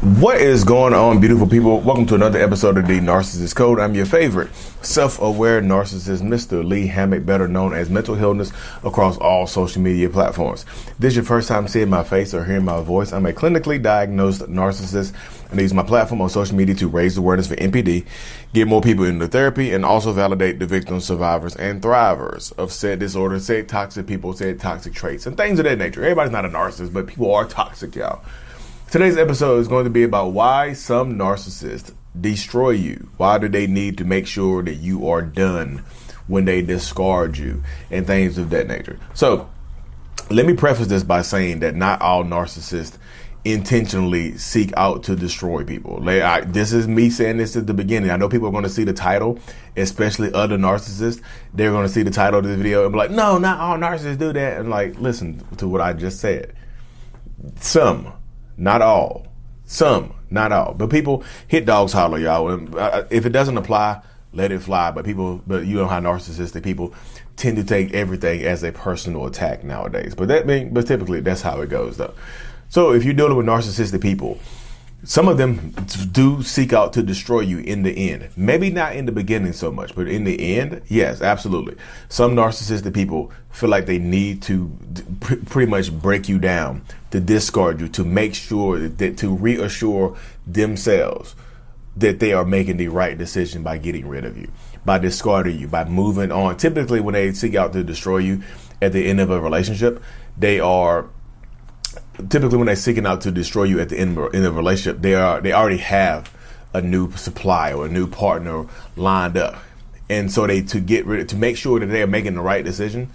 What is going on, beautiful people? Welcome to another episode of the Narcissist Code. I'm your favorite self aware narcissist, Mr. Lee Hammock, better known as Mental Healness, across all social media platforms. This is your first time seeing my face or hearing my voice. I'm a clinically diagnosed narcissist and use my platform on social media to raise awareness for NPD, get more people into therapy, and also validate the victims, survivors, and thrivers of said disorder, said toxic people, said toxic traits, and things of that nature. Everybody's not a narcissist, but people are toxic, y'all. Today's episode is going to be about why some narcissists destroy you. Why do they need to make sure that you are done when they discard you and things of that nature? So, let me preface this by saying that not all narcissists intentionally seek out to destroy people. Like, I, this is me saying this at the beginning. I know people are going to see the title, especially other narcissists. They're going to see the title of the video and be like, no, not all narcissists do that. And like, listen to what I just said. Some not all. Some, not all. But people hit dogs holler, y'all. And uh, if it doesn't apply, let it fly. But people, but you know how narcissistic people tend to take everything as a personal attack nowadays. But that mean, but typically that's how it goes, though. So if you're dealing with narcissistic people, some of them do seek out to destroy you in the end. Maybe not in the beginning so much, but in the end, yes, absolutely. Some narcissistic people feel like they need to pretty much break you down, to discard you, to make sure that to reassure themselves that they are making the right decision by getting rid of you, by discarding you, by moving on. Typically, when they seek out to destroy you at the end of a relationship, they are typically when they're seeking out to destroy you at the end of, a relationship, they are they already have a new supply or a new partner lined up, and so they to get rid to make sure that they are making the right decision,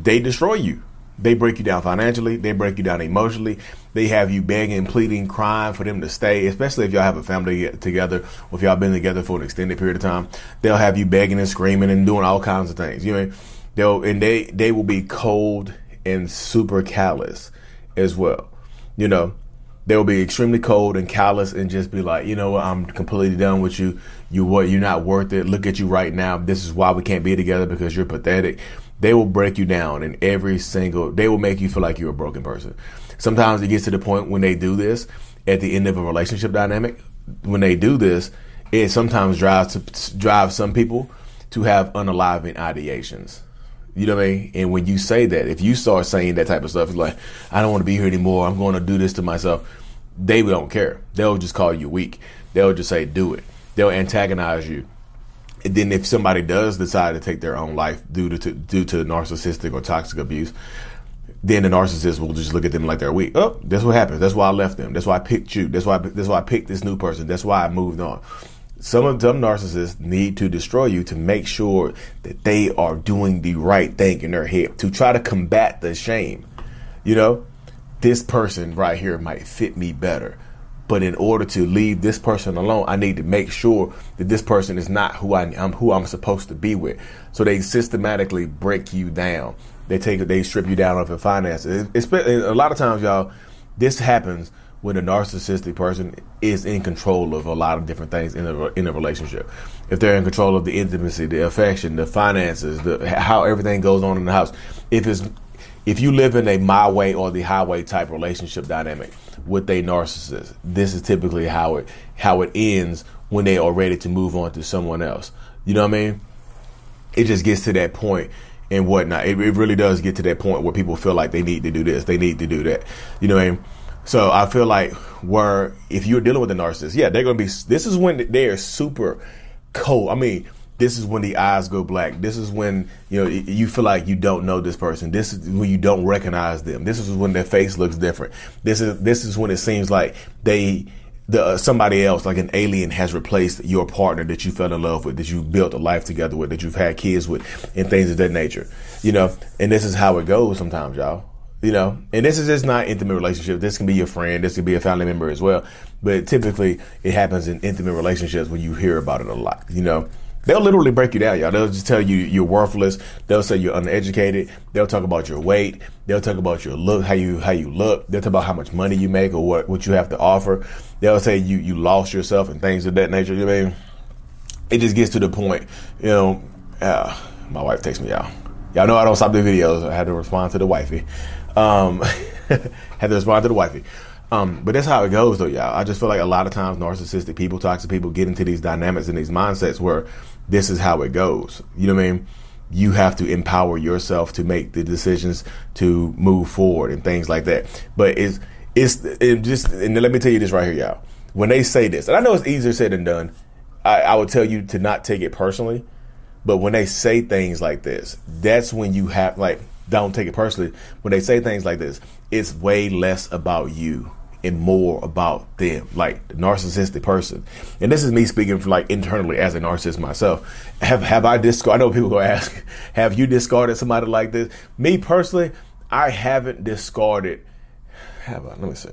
they destroy you. They break you down financially. They break you down emotionally. They have you begging, pleading, crying for them to stay, especially if y'all have a family together or if y'all been together for an extended period of time. They'll have you begging and screaming and doing all kinds of things. You know, they'll and they they will be cold and super callous as well. You know, they will be extremely cold and callous and just be like, you know what, I'm completely done with you. You what you're not worth it. Look at you right now. This is why we can't be together because you're pathetic. They will break you down in every single they will make you feel like you're a broken person. Sometimes it gets to the point when they do this at the end of a relationship dynamic, when they do this, it sometimes drives to drive some people to have unaliving ideations. You know what I mean? And when you say that, if you start saying that type of stuff, it's like, I don't want to be here anymore. I'm going to do this to myself. They don't care. They'll just call you weak. They'll just say, do it. They'll antagonize you. And then if somebody does decide to take their own life due to, due to narcissistic or toxic abuse, then the narcissist will just look at them like they're weak. Oh, that's what happens. That's why I left them. That's why I picked you. That's why I, that's why I picked this new person. That's why I moved on some of them narcissists need to destroy you to make sure that they are doing the right thing in their head to try to combat the shame. You know, this person right here might fit me better. But in order to leave this person alone, I need to make sure that this person is not who I am, who I'm supposed to be with. So they systematically break you down. They take, they strip you down of your finances. It's, a lot of times, y'all, this happens when a narcissistic person is in control of a lot of different things in a in a relationship. If they're in control of the intimacy, the affection, the finances, the how everything goes on in the house. If it's if you live in a my way or the highway type relationship dynamic with a narcissist, this is typically how it how it ends when they are ready to move on to someone else. You know what I mean? It just gets to that point and whatnot. It, it really does get to that point where people feel like they need to do this, they need to do that. You know what I mean? So I feel like where if you're dealing with a narcissist, yeah, they're gonna be. This is when they are super cold. I mean, this is when the eyes go black. This is when you know you feel like you don't know this person. This is when you don't recognize them. This is when their face looks different. This is this is when it seems like they the uh, somebody else like an alien has replaced your partner that you fell in love with, that you built a life together with, that you've had kids with, and things of that nature. You know, and this is how it goes sometimes, y'all. You know, and this is just not intimate relationship. This can be your friend. This can be a family member as well. But typically, it happens in intimate relationships when you hear about it a lot. You know, they'll literally break you down, y'all. They'll just tell you you're worthless. They'll say you're uneducated. They'll talk about your weight. They'll talk about your look, how you how you look. They'll talk about how much money you make or what what you have to offer. They'll say you you lost yourself and things of that nature. You know I mean? It just gets to the point, you know. Uh, my wife takes me out. Y'all know I don't stop the videos. I had to respond to the wifey. Um, had to respond to the wifey. Um, but that's how it goes, though, y'all. I just feel like a lot of times narcissistic people, toxic people, get into these dynamics and these mindsets where this is how it goes. You know what I mean? You have to empower yourself to make the decisions to move forward and things like that. But it's it's it just and let me tell you this right here, y'all. When they say this, and I know it's easier said than done, I, I would tell you to not take it personally. But when they say things like this, that's when you have like don't take it personally. When they say things like this, it's way less about you and more about them, like the narcissistic person. And this is me speaking for like internally as a narcissist myself. Have have I discarded? I know people go ask, have you discarded somebody like this? Me personally, I haven't discarded. Have I? Let me see.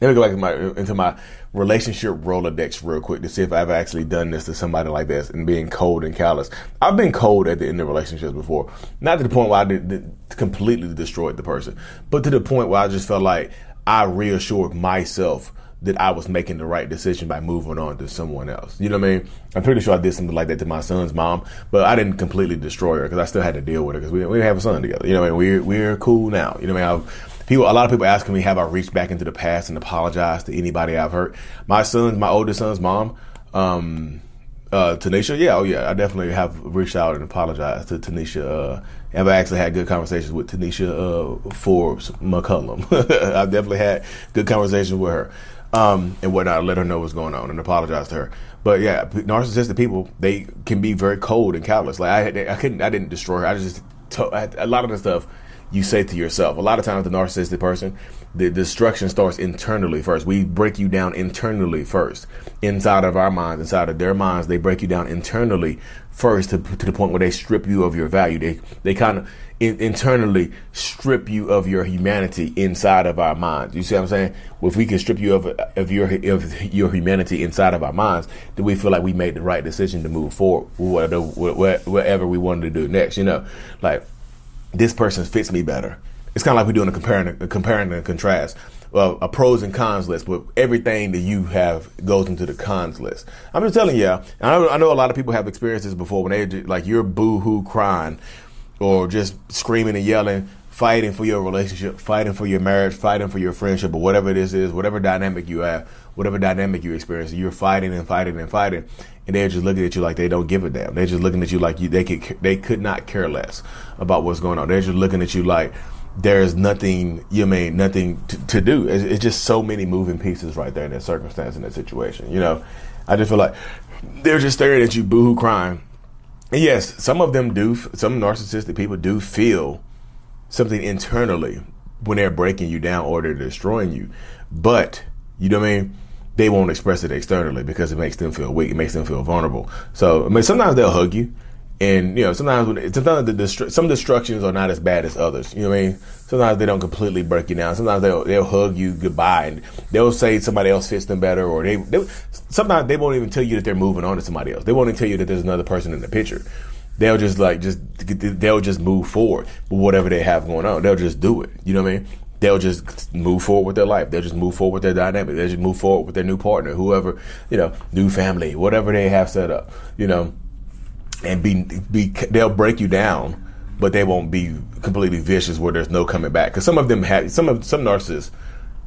Let me go back into my, into my relationship Rolodex real quick to see if I've actually done this to somebody like this and being cold and callous. I've been cold at the end of relationships before. Not to the point where I did, did completely destroyed the person, but to the point where I just felt like I reassured myself that I was making the right decision by moving on to someone else. You know what I mean? I'm pretty sure I did something like that to my son's mom, but I didn't completely destroy her because I still had to deal with her because we, we have a son together. You know what I mean? We're, we're cool now. You know what I mean? I've, people, a lot of people asking me, have I reached back into the past and apologized to anybody I've hurt? My son's, my oldest son's mom, um, uh, Tanisha, yeah, oh yeah, I definitely have reached out and apologized to Tanisha. Uh, and I actually had good conversations with Tanisha uh, Forbes McCullum. I definitely had good conversations with her um, and whatnot. Let her know what's going on and apologize to her. But yeah, narcissistic people they can be very cold and callous. Like I, I couldn't, I didn't destroy her. I just a lot of the stuff you say to yourself. A lot of times, the narcissistic person, the destruction starts internally first. We break you down internally first, inside of our minds, inside of their minds. They break you down internally first to, to the point where they strip you of your value. They they kind of in, internally strip you of your humanity inside of our minds. You see what I'm saying? Well, if we can strip you of of your of your humanity inside of our minds, then we feel like we made the right decision to move forward, whatever, whatever we wanted to do next. You know, like this person fits me better. It's kind of like we're doing a comparing, a comparing and contrast, well, a pros and cons list, but everything that you have goes into the cons list. I'm just telling you, I know, I know a lot of people have experienced this before when they like you're boo-hoo crying or just screaming and yelling, fighting for your relationship, fighting for your marriage, fighting for your friendship, or whatever this is, whatever dynamic you have, whatever dynamic you experience, you're fighting and fighting and fighting, and they're just looking at you like they don't give a damn. They're just looking at you like you they could they could not care less about what's going on. They're just looking at you like there's nothing you mean nothing to, to do. It's, it's, just so many moving pieces right there in that circumstance in that situation. You know, I just feel like they're just staring at you, boohoo, crying. And yes, some of them do. Some narcissistic people do feel something internally when they're breaking you down or they're destroying you, but you know what I mean they won't express it externally because it makes them feel weak. It makes them feel vulnerable. So I mean, sometimes they'll hug you, and you know, sometimes when, sometimes the some destructions are not as bad as others. You know what I mean? Sometimes they don't completely break you down. Sometimes they'll they'll hug you goodbye, and they'll say somebody else fits them better, or they, they sometimes they won't even tell you that they're moving on to somebody else. They won't even tell you that there's another person in the picture. They'll just like just they'll just move forward with whatever they have going on. They'll just do it. You know what I mean? they'll just move forward with their life. They'll just move forward with their dynamic. They'll just move forward with their new partner, whoever, you know, new family, whatever they have set up, you know, and be, be, they'll break you down, but they won't be completely vicious where there's no coming back. Cause some of them have, some of, some narcissists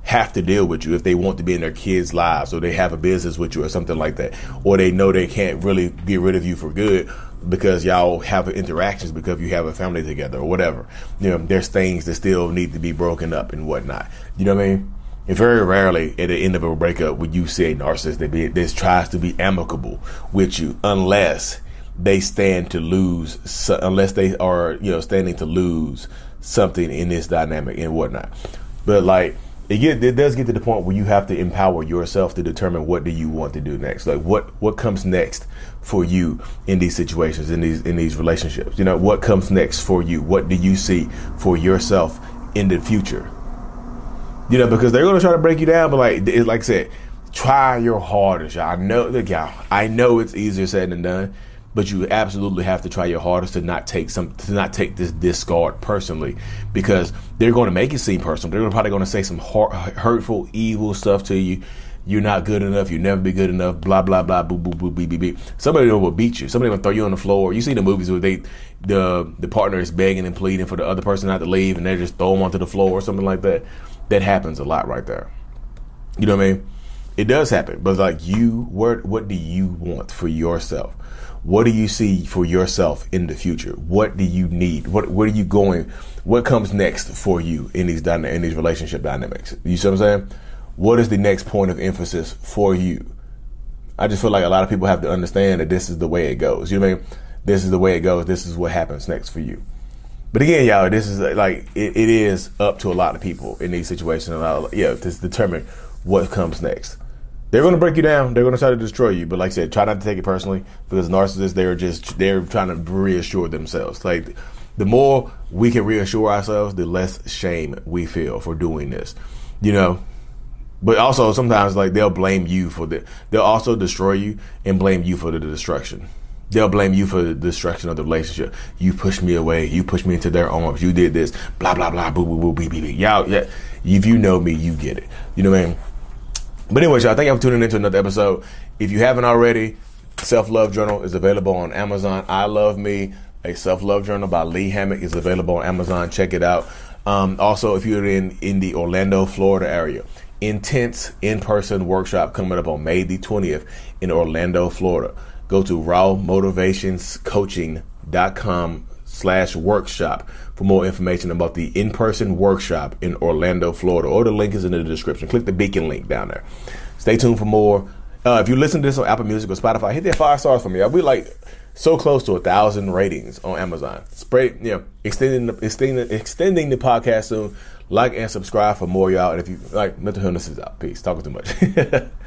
have to deal with you if they want to be in their kids' lives or they have a business with you or something like that, or they know they can't really get rid of you for good because y'all have interactions because you have a family together or whatever. You know, there's things that still need to be broken up and whatnot. You know what I mean? And very rarely at the end of a breakup would you see a narcissist that, be, that tries to be amicable with you unless they stand to lose, unless they are, you know, standing to lose something in this dynamic and whatnot. But like, it get it does get to the point where you have to empower yourself to determine what do you want to do next. Like what what comes next for you in these situations, in these in these relationships. You know, what comes next for you? What do you see for yourself in the future? You know, because they're gonna try to break you down, but like like I said, try your hardest, y'all. I know look, y'all, I know it's easier said than done but you absolutely have to try your hardest to not take some to not take this discard personally because they're going to make it seem personal. They're probably going to say some hurtful, evil stuff to you. You're not good enough. You'll never be good enough. Blah blah blah. Boo boo boo beep beep beep. Somebody will beat you. Somebody will throw you on the floor. You see the movies where they the the partner is begging and pleading for the other person not to leave, and they just throw them onto the floor or something like that. That happens a lot right there. You know what I mean? It does happen, but like you, what what do you want for yourself? What do you see for yourself in the future? What do you need? What what are you going? What comes next for you in these dyna- in these relationship dynamics? You see what I'm saying? What is the next point of emphasis for you? I just feel like a lot of people have to understand that this is the way it goes. You know what I mean? This is the way it goes. This is what happens next for you. But again, y'all, this is uh, like it, it is up to a lot of people in these situations. Yeah, to determine what comes next. They're going to break you down. They're going to try to destroy you. But like I said, try not to take it personally because narcissists they're just they're trying to reassure themselves. Like the more we can reassure ourselves, the less shame we feel for doing this. You know. But also sometimes like they'll blame you for the they'll also destroy you and blame you for the destruction. They'll blame you for the destruction of the relationship. You pushed me away. You pushed me into their arms. You did this. Blah blah blah. Boo boo boo. Beep beep beep. Y'all, yeah. If you know me, you get it. You know what I mean? But anyway, y'all, thank you for tuning into another episode. If you haven't already, Self Love Journal is available on Amazon. I Love Me, a self love journal by Lee Hammock, is available on Amazon. Check it out. Um, also, if you're in in the Orlando, Florida area, intense in person workshop coming up on May the 20th in Orlando, Florida. Go to rawmotivationscoaching.com slash workshop for more information about the in-person workshop in Orlando, Florida, or the link is in the description. Click the beacon link down there. Stay tuned for more. Uh, if you listen to this on Apple Music or Spotify, hit that five stars for me. I'll be like so close to a thousand ratings on Amazon. Spray, you know, extending the, extending, extending the podcast soon. Like and subscribe for more, y'all. And if you like, Mental Healness is out. Peace. Talking too much.